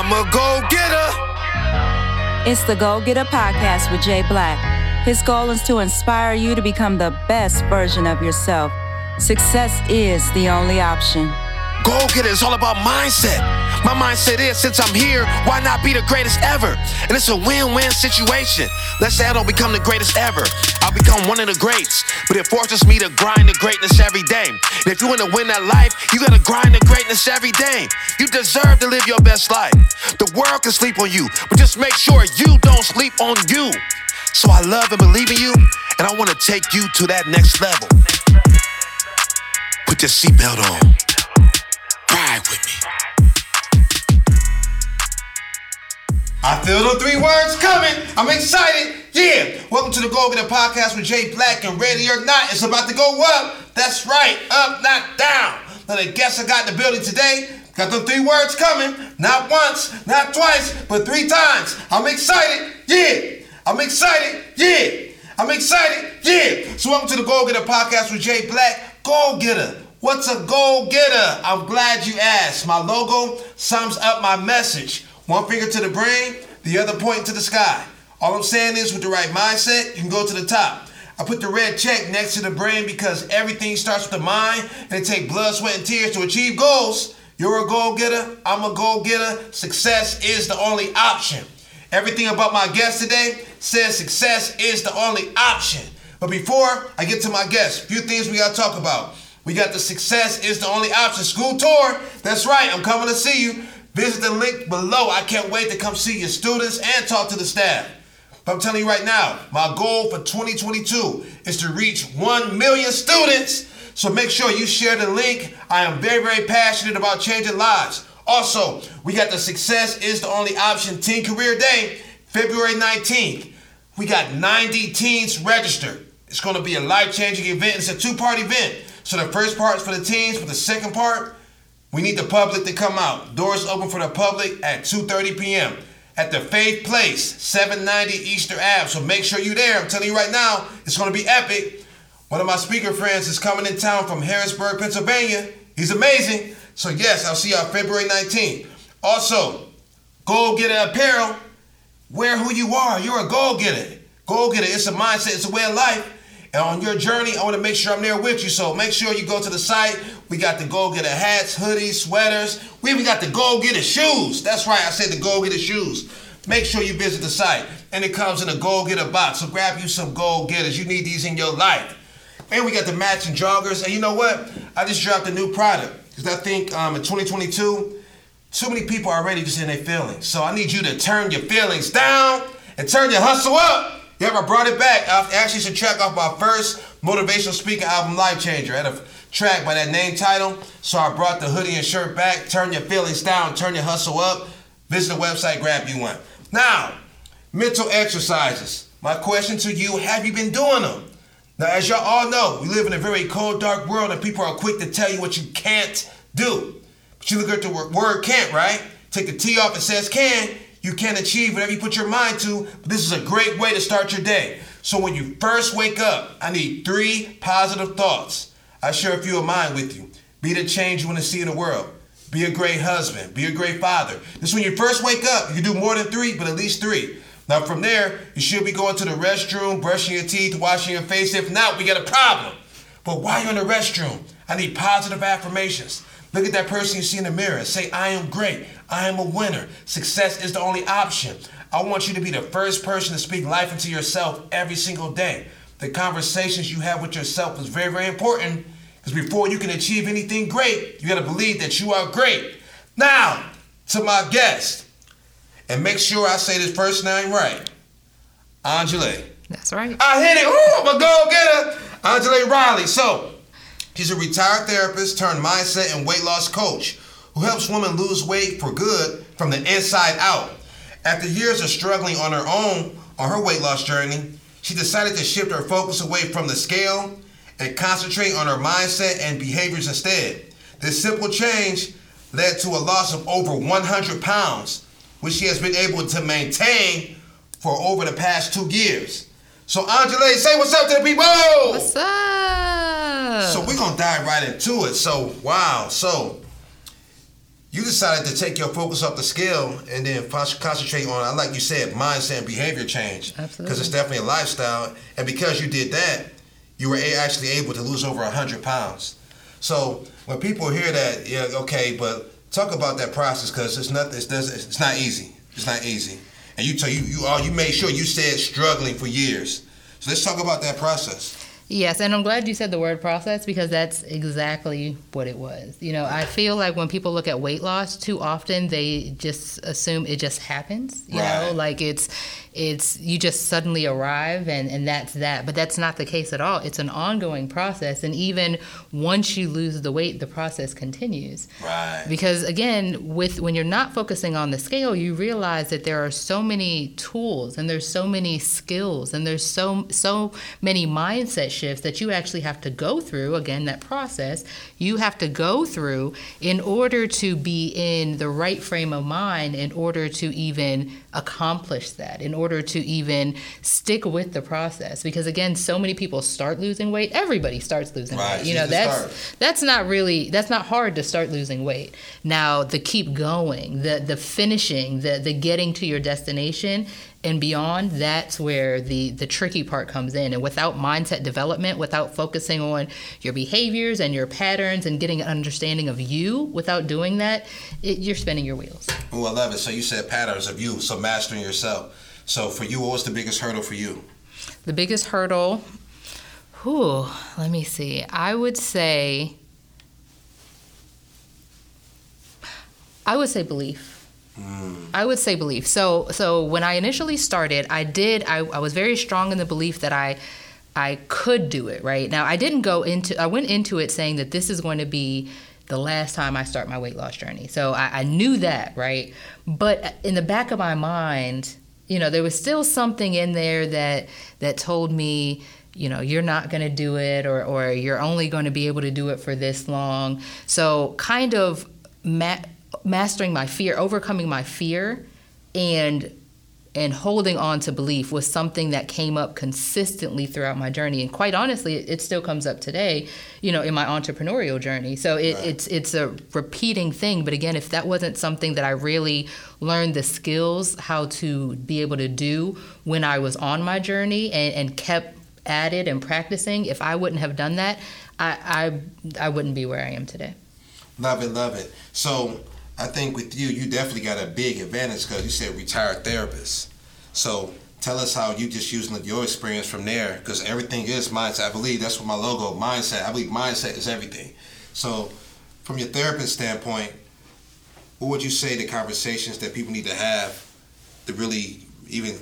I'm a go getter. It's the Go Getter Podcast with Jay Black. His goal is to inspire you to become the best version of yourself. Success is the only option. Go getter is all about mindset. My mindset is since I'm here, why not be the greatest ever? And it's a win win situation. Let's say I don't become the greatest ever. I'll become one of the greats. But it forces me to grind the greatness every day. And if you want to win that life, you gotta grind the greatness every day. You deserve to live your best life. The world can sleep on you, but just make sure you don't sleep on you. So I love and believe in you, and I wanna take you to that next level. Put your seatbelt on. I feel the three words coming. I'm excited. Yeah. Welcome to the Go Getter Podcast with Jay Black and Ready or Not. It's about to go up. That's right. Up, not down. Now the guests I got in the building today got the three words coming. Not once, not twice, but three times. I'm excited. Yeah. I'm excited. Yeah. I'm excited. Yeah. So welcome to the Go Getter Podcast with Jay Black. Go Getter. What's a go getter? I'm glad you asked. My logo sums up my message. One finger to the brain, the other pointing to the sky. All I'm saying is, with the right mindset, you can go to the top. I put the red check next to the brain because everything starts with the mind and it takes blood, sweat, and tears to achieve goals. You're a goal getter, I'm a goal getter. Success is the only option. Everything about my guest today says success is the only option. But before I get to my guest, a few things we gotta talk about. We got the Success is the Only Option school tour. That's right, I'm coming to see you. Visit the link below. I can't wait to come see your students and talk to the staff. But I'm telling you right now, my goal for 2022 is to reach 1 million students. So make sure you share the link. I am very, very passionate about changing lives. Also, we got the Success is the Only Option Teen Career Day, February 19th. We got 90 teens registered. It's going to be a life changing event. It's a two part event. So the first part is for the teens, but the second part, we need the public to come out. Doors open for the public at 2:30 p.m. at the Faith Place, 790 Easter Ave. So make sure you're there. I'm telling you right now, it's going to be epic. One of my speaker friends is coming in town from Harrisburg, Pennsylvania. He's amazing. So yes, I'll see on February 19th. Also, Go Getter apparel. Wear who you are. You're a goal getter. Goal getter. It's a mindset. It's a way of life. And on your journey, I want to make sure I'm there with you. So make sure you go to the site. We got the Go Getter hats, hoodies, sweaters. We even got the Go Getter shoes. That's right, I said the Go Getter shoes. Make sure you visit the site. And it comes in a Go Getter box. So grab you some Go Getters. You need these in your life. And we got the matching joggers. And you know what? I just dropped a new product. Because I think um, in 2022, too many people are already just in their feelings. So I need you to turn your feelings down and turn your hustle up. Yep, I brought it back. I actually should track off my first motivational speaker album, Life Changer. I had a track by that name title. So I brought the hoodie and shirt back. Turn your feelings down, turn your hustle up. Visit the website, grab you one. Now, mental exercises. My question to you, have you been doing them? Now, as y'all all know, we live in a very cold, dark world and people are quick to tell you what you can't do. But you look at the word can't, right? Take the T off, it says can. You can't achieve whatever you put your mind to, but this is a great way to start your day. So when you first wake up, I need three positive thoughts. I share a few of mine with you. Be the change you want to see in the world. Be a great husband. Be a great father. This when you first wake up. You do more than three, but at least three. Now from there, you should be going to the restroom, brushing your teeth, washing your face. If not, we got a problem. But while you're in the restroom, I need positive affirmations. Look at that person you see in the mirror. Say, I am great. I am a winner. Success is the only option. I want you to be the first person to speak life into yourself every single day. The conversations you have with yourself is very, very important because before you can achieve anything great, you got to believe that you are great. Now, to my guest, and make sure I say this first name right Angele. That's right. I hit it. Ooh, I'm a go getter. Angele Riley. So, She's a retired therapist turned mindset and weight loss coach who helps women lose weight for good from the inside out. After years of struggling on her own on her weight loss journey, she decided to shift her focus away from the scale and concentrate on her mindset and behaviors instead. This simple change led to a loss of over 100 pounds, which she has been able to maintain for over the past two years. So, Angele, say what's up to the people. What's up? So we're gonna dive right into it. So wow, so you decided to take your focus off the scale and then concentrate on, like you said, mindset and behavior change. Absolutely. Because it's definitely a lifestyle. And because you did that, you were actually able to lose over 100 pounds. So when people hear that, yeah, okay, but talk about that process because it's not, it's, it's not easy. It's not easy. And you tell you you all you made sure you said struggling for years. So let's talk about that process. Yes, and I'm glad you said the word process because that's exactly what it was. You know, I feel like when people look at weight loss, too often they just assume it just happens. You right. know, like it's it's you just suddenly arrive and, and that's that. But that's not the case at all. It's an ongoing process. And even once you lose the weight, the process continues. Right. Because again, with when you're not focusing on the scale, you realize that there are so many tools and there's so many skills and there's so so many mindset shifts that you actually have to go through. Again, that process you have to go through in order to be in the right frame of mind in order to even accomplish that, in order to even stick with the process. Because again, so many people start losing weight. Everybody starts losing right. weight. You know, that's that's not really that's not hard to start losing weight. Now the keep going, the the finishing, the the getting to your destination and beyond that's where the the tricky part comes in and without mindset development without focusing on your behaviors and your patterns and getting an understanding of you without doing that it, you're spinning your wheels oh i love it so you said patterns of you so mastering yourself so for you what was the biggest hurdle for you the biggest hurdle whew, let me see i would say i would say belief hmm. I would say belief. So so when I initially started, I did I, I was very strong in the belief that I I could do it, right? Now I didn't go into I went into it saying that this is going to be the last time I start my weight loss journey. So I, I knew that, right? But in the back of my mind, you know, there was still something in there that that told me you know you're not going to do it or, or you're only going to be able to do it for this long. So kind of ma- mastering my fear, overcoming my fear, and and holding on to belief was something that came up consistently throughout my journey. And quite honestly it, it still comes up today you know in my entrepreneurial journey. So it, right. it's it's a repeating thing. But again if that wasn't something that i really learned the skills how to be able to do when i was on my journey and, and kept at it and practicing if i wouldn't have done that I, I i wouldn't be where i am today. Love it love it. So I think with you, you definitely got a big advantage because you said retired therapist. So tell us how you just using your experience from there because everything is mindset. I believe that's what my logo mindset. I believe mindset is everything. So from your therapist standpoint, what would you say the conversations that people need to have to really even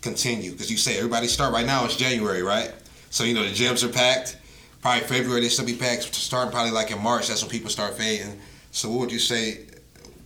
continue? Because you say everybody start right now. It's January, right? So you know the gyms are packed. Probably February they still be packed. Starting probably like in March, that's when people start fading. So what would you say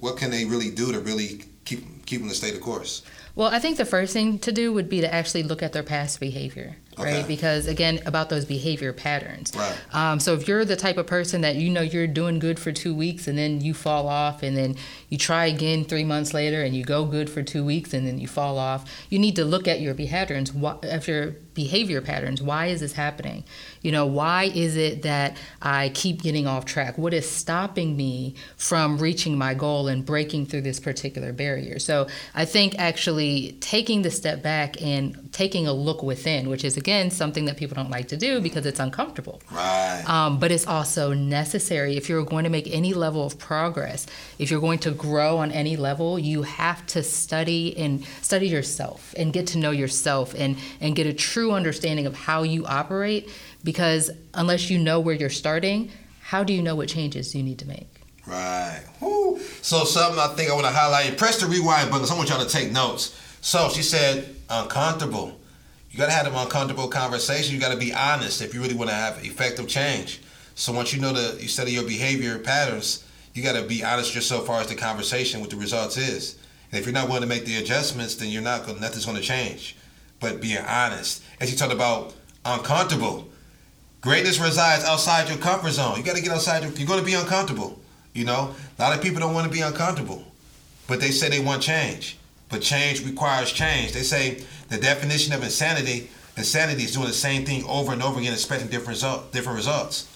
what can they really do to really keep keep them to stay the course? Well, I think the first thing to do would be to actually look at their past behavior, okay. right? Because again, about those behavior patterns. Right. Um, so if you're the type of person that you know you're doing good for two weeks and then you fall off, and then you try again three months later and you go good for two weeks and then you fall off, you need to look at your patterns. What, after behavior patterns. Why is this happening? You know, why is it that I keep getting off track? What is stopping me from reaching my goal and breaking through this particular barrier? So I think actually taking the step back and taking a look within, which is again something that people don't like to do because it's uncomfortable. Right. Um, but it's also necessary if you're going to make any level of progress. If you're going to grow on any level, you have to study and study yourself and get to know yourself and and get a true true understanding of how you operate because unless you know where you're starting, how do you know what changes you need to make? Right. Woo. So something I think I want to highlight. Press the rewind button. I want y'all to take notes. So she said uncomfortable. You got to have an uncomfortable conversation. You got to be honest if you really want to have effective change. So once you know the you study your behavior patterns, you got to be honest yourself as far as the conversation, what the results is. And if you're not willing to make the adjustments, then you're not gonna Nothing's going to change. But being honest as you talked about uncomfortable. Greatness resides outside your comfort zone. You got to get outside. Your, you're going to be uncomfortable. You know, a lot of people don't want to be uncomfortable, but they say they want change. But change requires change. They say the definition of insanity insanity is doing the same thing over and over again, expecting different result, different results.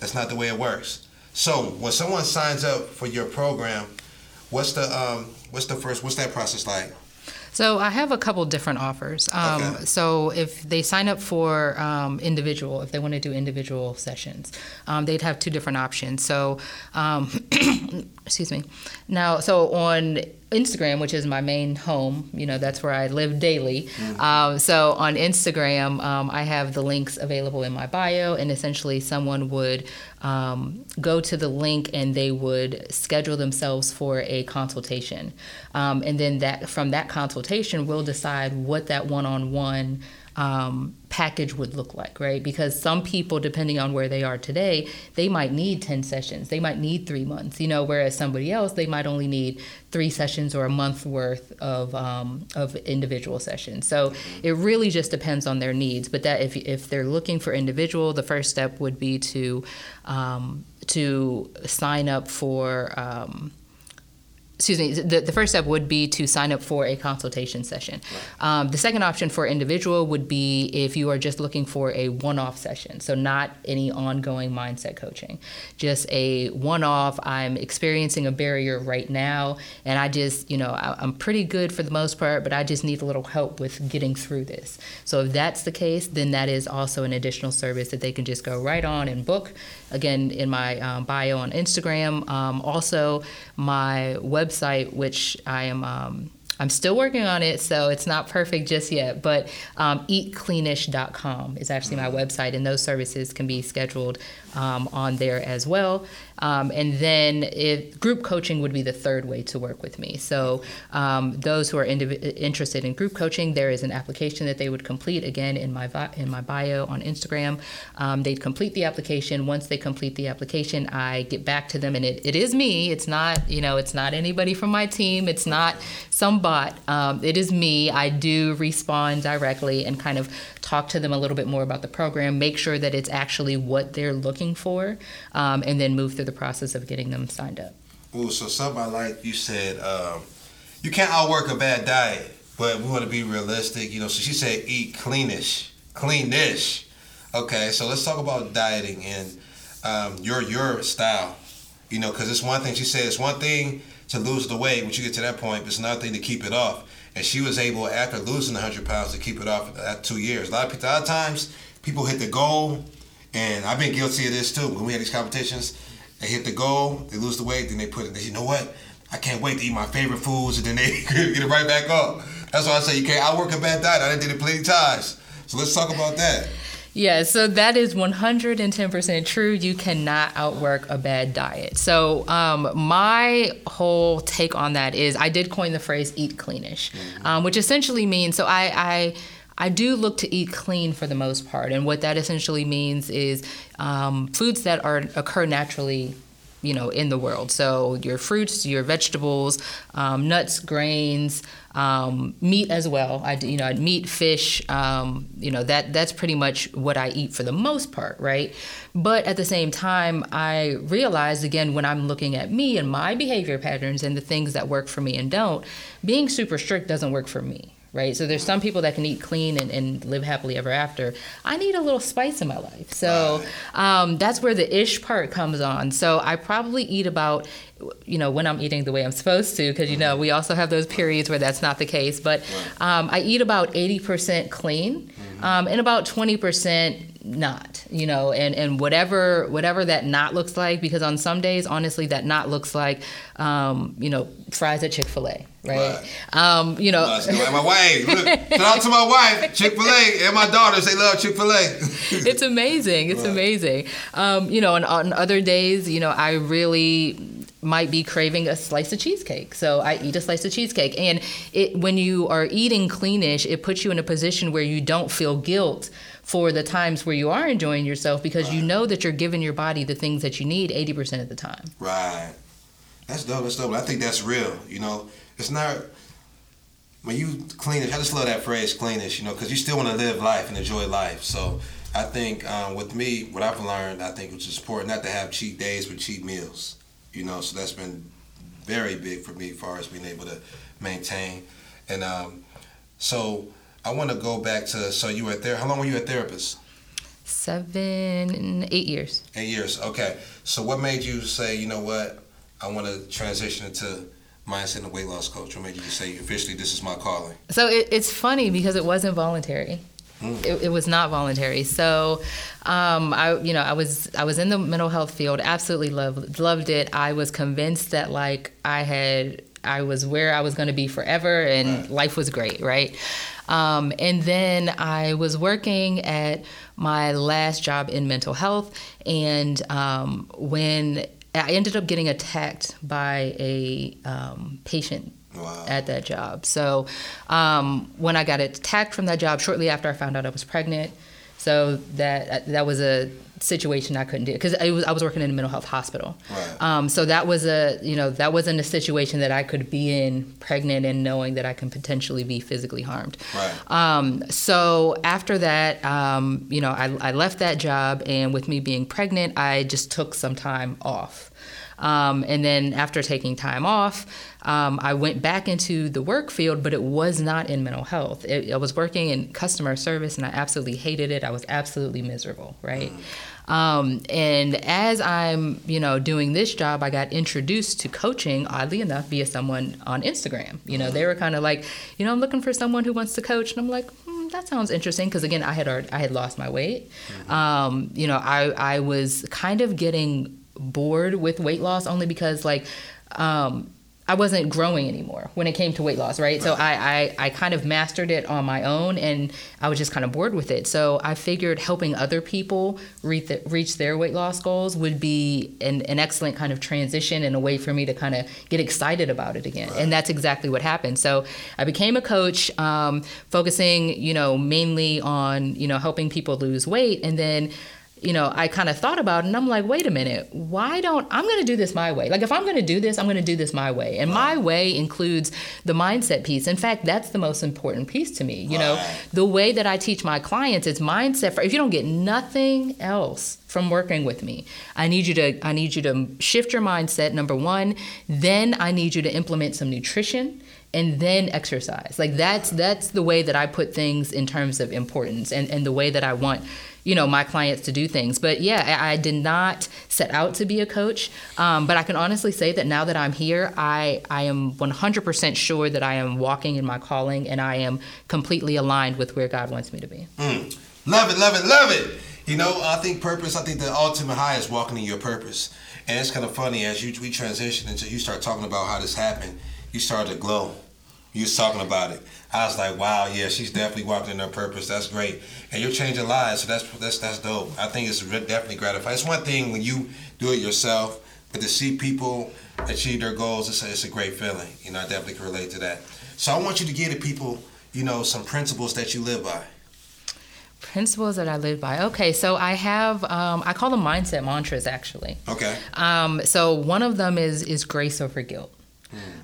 That's not the way it works. So when someone signs up for your program, What's the um what's the first what's that process like? So I have a couple different offers. Um, Okay. So if they sign up for um, individual, if they want to do individual sessions, um, they'd have two different options. So, um, excuse me. Now, so on Instagram, which is my main home, you know, that's where I live daily. Um, so on Instagram, um, I have the links available in my bio, and essentially someone would um, go to the link and they would schedule themselves for a consultation. Um, and then that from that consultation, we'll decide what that one-on-one um, package would look like, right? Because some people, depending on where they are today, they might need 10 sessions, they might need three months, you know, whereas somebody else, they might only need three sessions or a month worth of, um, of individual sessions. So it really just depends on their needs. But that if, if they're looking for individual, the first step would be to, um, to sign up for, um, excuse me, the, the first step would be to sign up for a consultation session. Um, the second option for individual would be if you are just looking for a one off session, so not any ongoing mindset coaching, just a one off. I'm experiencing a barrier right now, and I just, you know, I, I'm pretty good for the most part, but I just need a little help with getting through this. So if that's the case, then that is also an additional service that they can just go right on and book. Again, in my um, bio on Instagram. Um, also, my website, which I am. Um, I'm still working on it, so it's not perfect just yet. But um, eatcleanish.com is actually my website, and those services can be scheduled um, on there as well. Um, and then group coaching would be the third way to work with me. So um, those who are indiv- interested in group coaching, there is an application that they would complete again in my vi- in my bio on Instagram. Um, they'd complete the application. Once they complete the application, I get back to them, and it, it is me. It's not you know it's not anybody from my team. It's not some bot. Um, it is me. I do respond directly and kind of talk to them a little bit more about the program, make sure that it's actually what they're looking for, um, and then move through the process of getting them signed up. Ooh, so something I like you said, um, you can't outwork a bad diet, but we want to be realistic. You know, so she said eat cleanish, cleanish. Okay, so let's talk about dieting and um, your your style. You know, because it's one thing she said. It's one thing to lose the weight once you get to that point, but it's another thing to keep it off. And she was able, after losing 100 pounds, to keep it off at two years. A lot of a lot of times, people hit the goal, and I've been guilty of this too. When we had these competitions, they hit the goal, they lose the weight, then they put it. They, you know what? I can't wait to eat my favorite foods, and then they get it right back up. That's why I say you can't outwork a bad diet. I did it plenty of times. So let's talk about that. Yeah, so that is 110% true. You cannot outwork a bad diet. So, um, my whole take on that is I did coin the phrase eat cleanish, um, which essentially means so I, I I do look to eat clean for the most part, and what that essentially means is um, foods that are occur naturally you know in the world. So your fruits your vegetables um, nuts grains um, meat as well. I you know meat fish um, you know that that's pretty much what i eat for the most part right? But at the same time i realize again when i'm looking at me and my behavior patterns and the things that work for me and don't being super strict doesn't work for me right? So there's some people that can eat clean and, and live happily ever after. I need a little spice in my life. So um, that's where the ish part comes on. So I probably eat about, you know, when I'm eating the way I'm supposed to, because, you know, we also have those periods where that's not the case. But um, I eat about 80% clean um, and about 20% not you know and and whatever whatever that not looks like because on some days honestly that not looks like um, you know fries at chick-fil-a right, Um, you know my wife, look, shout out to my wife, Chick Fil A, and my daughters. They love Chick Fil A. it's amazing. It's amazing. Um, you know, and on other days, you know, I really might be craving a slice of cheesecake. So I eat a slice of cheesecake. And it when you are eating cleanish, it puts you in a position where you don't feel guilt for the times where you are enjoying yourself because you know that you're giving your body the things that you need 80% of the time. Right. That's dope. That's dope. I think that's real. You know, it's not when you clean it. I just love that phrase, cleanish. You know, because you still want to live life and enjoy life. So I think um, with me, what I've learned, I think, which is important, not to have cheat days but cheat meals. You know, so that's been very big for me, as far as being able to maintain. And um, so I want to go back to. So you were there. How long were you a therapist? Seven, eight years. Eight years. Okay. So what made you say, you know what, I want to transition into mindset and weight loss coach? What made you say officially this is my calling? So it, it's funny because it wasn't voluntary. Mm. It, it, was not voluntary. So, um, I, you know, I was I was in the mental health field. Absolutely loved loved it. I was convinced that like I had I was where I was going to be forever, and right. life was great, right? Um, and then I was working at my last job in mental health, and um, when I ended up getting attacked by a um, patient Wow. at that job. So um, when I got attacked from that job, shortly after I found out I was pregnant, so that that was a situation I couldn't do because I was I was working in a mental health hospital. Right. Um, so that was a you know that wasn't a situation that I could be in pregnant and knowing that I can potentially be physically harmed. Right. Um, so after that, um, you know, I, I left that job, and with me being pregnant, I just took some time off. Um, and then after taking time off, um, I went back into the work field, but it was not in mental health. It, I was working in customer service, and I absolutely hated it. I was absolutely miserable, right? Um, and as I'm, you know, doing this job, I got introduced to coaching, oddly enough, via someone on Instagram. You know, they were kind of like, you know, I'm looking for someone who wants to coach, and I'm like, hmm, that sounds interesting because again, I had already, I had lost my weight. Mm-hmm. Um, you know, I I was kind of getting bored with weight loss only because like um, I wasn't growing anymore when it came to weight loss, right? right. So I, I, I kind of mastered it on my own and I was just kind of bored with it. So I figured helping other people reach, the, reach their weight loss goals would be an, an excellent kind of transition and a way for me to kind of get excited about it again. Right. And that's exactly what happened. So I became a coach, um, focusing, you know, mainly on, you know, helping people lose weight. And then you know, I kind of thought about it and I'm like, wait a minute, why don't I'm going to do this my way? Like, if I'm going to do this, I'm going to do this my way. And my way includes the mindset piece. In fact, that's the most important piece to me. You know, the way that I teach my clients is mindset. For, if you don't get nothing else from working with me, I need you to I need you to shift your mindset. Number one, then I need you to implement some nutrition and then exercise. Like that's that's the way that I put things in terms of importance and, and the way that I want you know my clients to do things. But yeah i, did not set out to be a coach. Um, but i can honestly say that now that i'm here i i am 100% sure that i am walking in my calling and i am completely aligned with where god wants me to be. Mm. love it love it love it. You know i think purpose i think the ultimate high is walking in your purpose. And it's kind of funny as you we transition into you start talking about how this happened you started to glow. You was talking about it. I was like, wow, yeah, she's definitely walking in her purpose. That's great, and you're changing lives. So that's that's that's dope. I think it's definitely gratifying. It's one thing when you do it yourself, but to see people achieve their goals, it's a, it's a great feeling. You know, I definitely can relate to that. So I want you to give the people, you know, some principles that you live by. Principles that I live by. Okay, so I have um, I call them mindset mantras actually. Okay. Um, so one of them is is grace over guilt.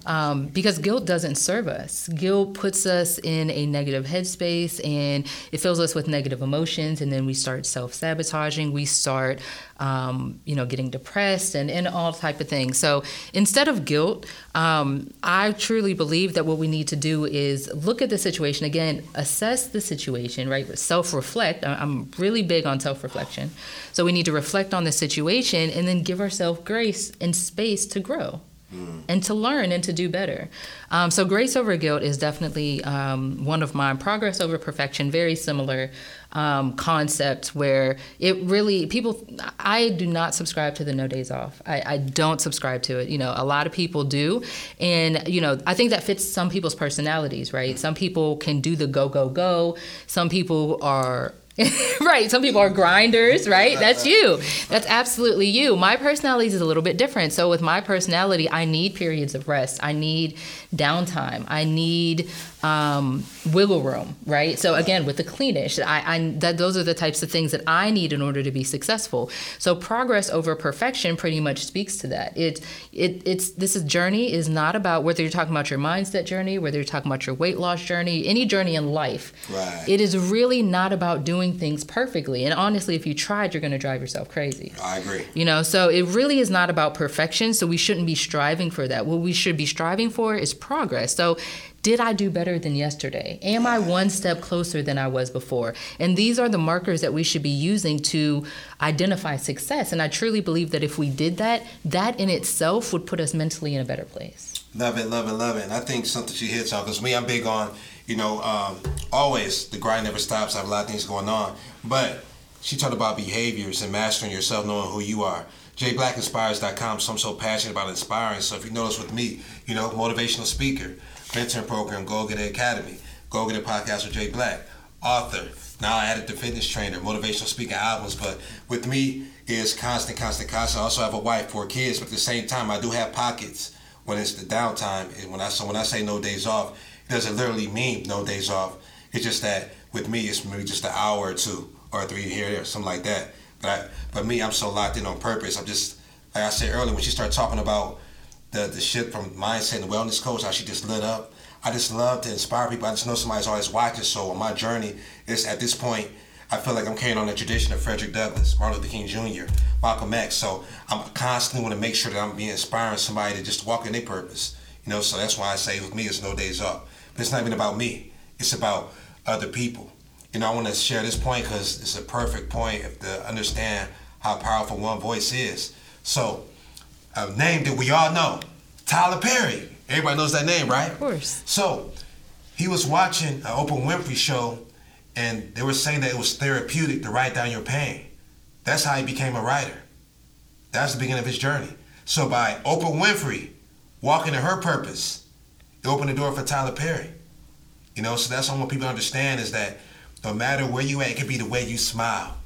Um, because guilt doesn't serve us. Guilt puts us in a negative headspace and it fills us with negative emotions, and then we start self sabotaging. We start, um, you know, getting depressed and, and all type of things. So instead of guilt, um, I truly believe that what we need to do is look at the situation again, assess the situation, right? Self reflect. I'm really big on self reflection. So we need to reflect on the situation and then give ourselves grace and space to grow and to learn and to do better. Um, so, grace over guilt is definitely um, one of mine. Progress over perfection, very similar um, concept where it really, people, I do not subscribe to the no days off. I, I don't subscribe to it. You know, a lot of people do. And, you know, I think that fits some people's personalities, right? Some people can do the go, go, go. Some people are right. Some people are grinders, right? That's you. That's absolutely you. My personality is a little bit different. So with my personality, I need periods of rest. I need downtime. I need um, wiggle room, right? So again, with the cleanish, I, I that those are the types of things that I need in order to be successful. So progress over perfection pretty much speaks to that. It it it's this is journey is not about whether you're talking about your mindset journey, whether you're talking about your weight loss journey, any journey in life. Right. It is really not about doing things perfectly. And honestly, if you tried, you're going to drive yourself crazy. I agree. You know, so it really is not about perfection. So we shouldn't be striving for that. What we should be striving for is progress. So did I do better than yesterday? Am I one step closer than I was before? And these are the markers that we should be using to identify success. And I truly believe that if we did that, that in itself would put us mentally in a better place. Love it, love it, love it. And I think something she hits on because me, I'm big on, you know, um, always the grind never stops. I have a lot of things going on, but she talked about behaviors and mastering yourself, knowing who you are. JBlackInspires.com. So I'm so passionate about inspiring. So if you notice with me, you know, motivational speaker, mentoring program, Go Getter Academy, Go Getter podcast with Jay Black, author. Now I added the fitness trainer, motivational speaker albums. But with me is constant, constant, constant. I also have a wife, four kids, but at the same time, I do have pockets when it's the downtime. And when I so when I say no days off, it doesn't literally mean no days off. It's just that with me, it's maybe just an hour or two or three here or something like that. But I, but me, I'm so locked in on purpose. I'm just like I said earlier when she started talking about the the shit from mindset and wellness coach, how she just lit up. I just love to inspire people. I just know somebody's always watching. So on my journey, is at this point, I feel like I'm carrying on the tradition of Frederick Douglass, Martin Luther King Jr., Malcolm X. So I'm constantly want to make sure that I'm being inspiring somebody to just walk in their purpose. You know, so that's why I say with me, it's no days off. But it's not even about me. It's about other people. You know, I want to share this point because it's a perfect point to understand how powerful one voice is. So, a name that we all know, Tyler Perry. Everybody knows that name, right? Of course. So, he was watching an Oprah Winfrey show, and they were saying that it was therapeutic to write down your pain. That's how he became a writer. That's the beginning of his journey. So, by Oprah Winfrey walking to her purpose, it opened the door for Tyler Perry. You know, so that's what I want people to understand is that no matter where you at, it could be the way you smile.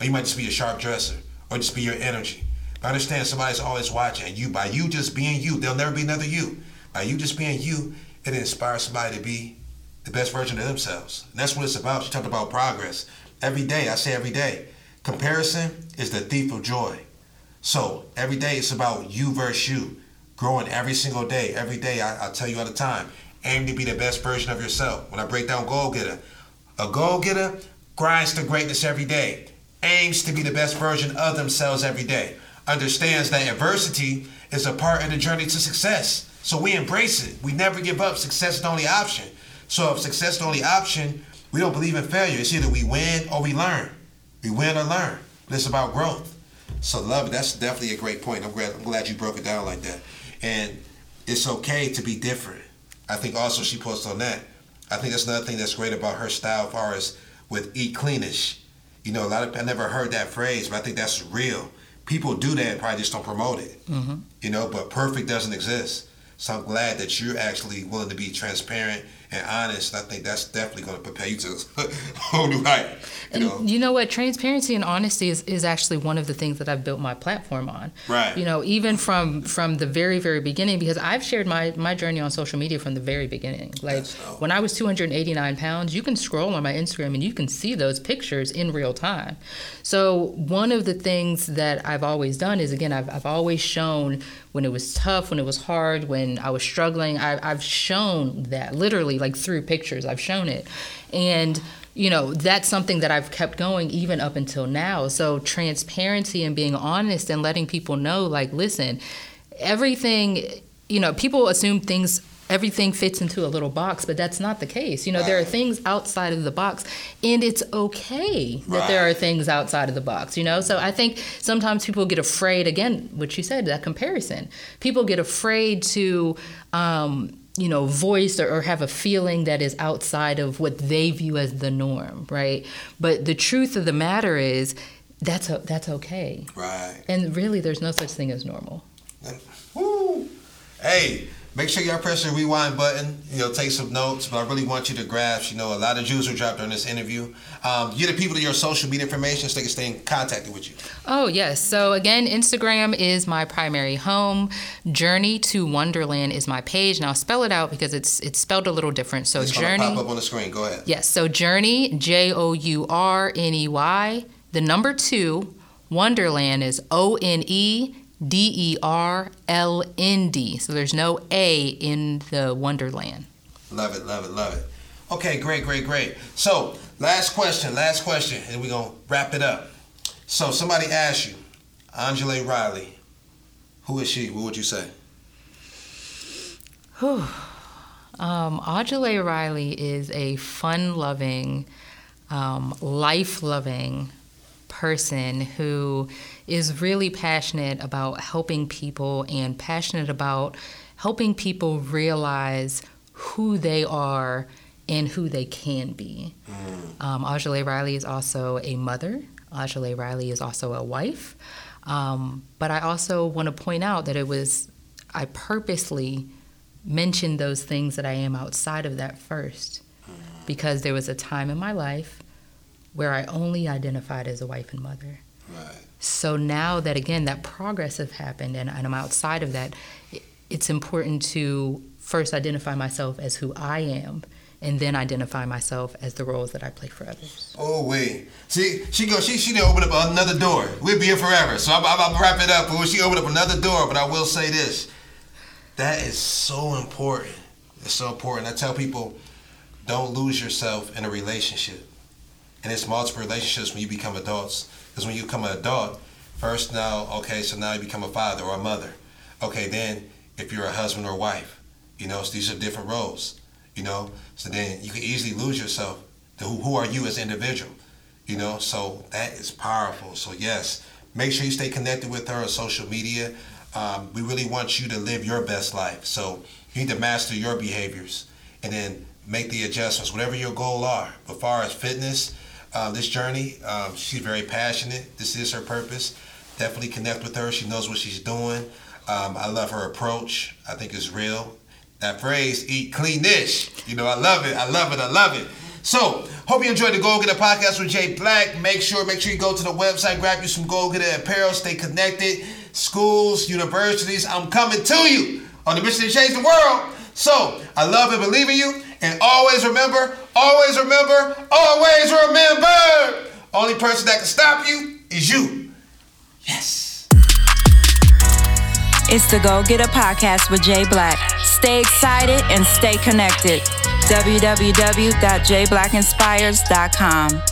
Or you might just be a sharp dresser, or just be your energy. But understand somebody's always watching. And you by you just being you, there'll never be another you. By you just being you, it inspires somebody to be the best version of themselves. And that's what it's about. She talked about progress. Every day, I say every day, comparison is the thief of joy. So every day it's about you versus you. Growing every single day. Every day, I, I tell you all the time, aim to be the best version of yourself. When I break down goal getter, a goal getter grinds to greatness every day, aims to be the best version of themselves every day, understands that adversity is a part of the journey to success. So we embrace it. We never give up. Success is the only option. So if success is the only option, we don't believe in failure. It's either we win or we learn. We win or learn. But it's about growth. So love. That's definitely a great point. I'm glad, I'm glad you broke it down like that. And it's okay to be different. I think also she posted on that. I think that's another thing that's great about her style far as with eat cleanish. You know, a lot of I never heard that phrase, but I think that's real. People do that and probably just don't promote it. Mm-hmm. You know, but perfect doesn't exist. So I'm glad that you're actually willing to be transparent and honest. I think that's definitely going to prepare you to a whole new height. You And know, you know what? Transparency and honesty is, is actually one of the things that I've built my platform on. Right. You know, even from from the very very beginning, because I've shared my my journey on social media from the very beginning. Like when I was 289 pounds, you can scroll on my Instagram and you can see those pictures in real time. So one of the things that I've always done is again, I've I've always shown when it was tough, when it was hard, when I was struggling. I, I've shown that literally like through pictures. I've shown it, and you know that's something that I've kept going even up until now. So transparency and being honest and letting people know, like, listen, everything. You know, people assume things. Everything fits into a little box, but that's not the case. You know, there are things outside of the box, and it's okay that there are things outside of the box. You know, so I think sometimes people get afraid. Again, what you said, that comparison. People get afraid to. Um, you know, voice or, or have a feeling that is outside of what they view as the norm, right? But the truth of the matter is, that's o- that's okay. right. And really, there's no such thing as normal. Woo! Hey, make sure y'all press the rewind button. You know, take some notes. But I really want you to grasp. You know, a lot of Jews were dropped during this interview. Um, give the people to your social media information so they can stay in contact with you. Oh, yes. So, again, Instagram is my primary home. Journey to Wonderland is my page. Now, I'll spell it out because it's it's spelled a little different. So, It's Journey. pop up on the screen. Go ahead. Yes. So, Journey, J O U R N E Y. The number two, Wonderland is O N E D E R L N D. So, there's no A in the Wonderland. Love it, love it, love it. Okay, great, great, great. So, last question, last question, and we're gonna wrap it up. So, somebody asked you, Angela Riley, who is she? What would you say? Um, Audrey Riley is a fun loving, um, life loving person who is really passionate about helping people and passionate about helping people realize who they are and who they can be. Mm. Um, Angele Riley is also a mother. Angele Riley is also a wife. Um, but I also want to point out that it was, I purposely mentioned those things that I am outside of that first mm. because there was a time in my life where I only identified as a wife and mother. Right. So now that, again, that progress has happened and, and I'm outside of that, it, it's important to first identify myself as who I am and then identify myself as the roles that I play for others. Oh wait, see, she go, she she didn't open up another door. We'll be here forever. So I'm, I'm, I'm wrap it up. But when she opened up another door, but I will say this, that is so important. It's so important. I tell people, don't lose yourself in a relationship, and it's multiple relationships when you become adults. Because when you become an adult, first now, okay, so now you become a father or a mother. Okay, then if you're a husband or wife, you know, so these are different roles you know. So then you can easily lose yourself to who, who are you as an individual, you know. So that is powerful. So yes, make sure you stay connected with her on social media. Um, we really want you to live your best life. So you need to master your behaviors and then make the adjustments, whatever your goal are. But far as fitness, uh, this journey, um, she's very passionate. This is her purpose. Definitely connect with her. She knows what she's doing. Um, I love her approach. I think it's real that phrase, eat cleanish. You know, I love it. I love it. I love it. So, hope you enjoyed the Go Getter podcast with Jay Black. Make sure, make sure you go to the website, grab you some Go Getter apparel, stay connected. Schools, universities, I'm coming to you on the mission to change the world. So, I love and believe in you. And always remember, always remember, always remember, only person that can stop you is you. Yes. It's the Go Getter Podcast with Jay Black. Stay excited and stay connected. www.jblackinspires.com.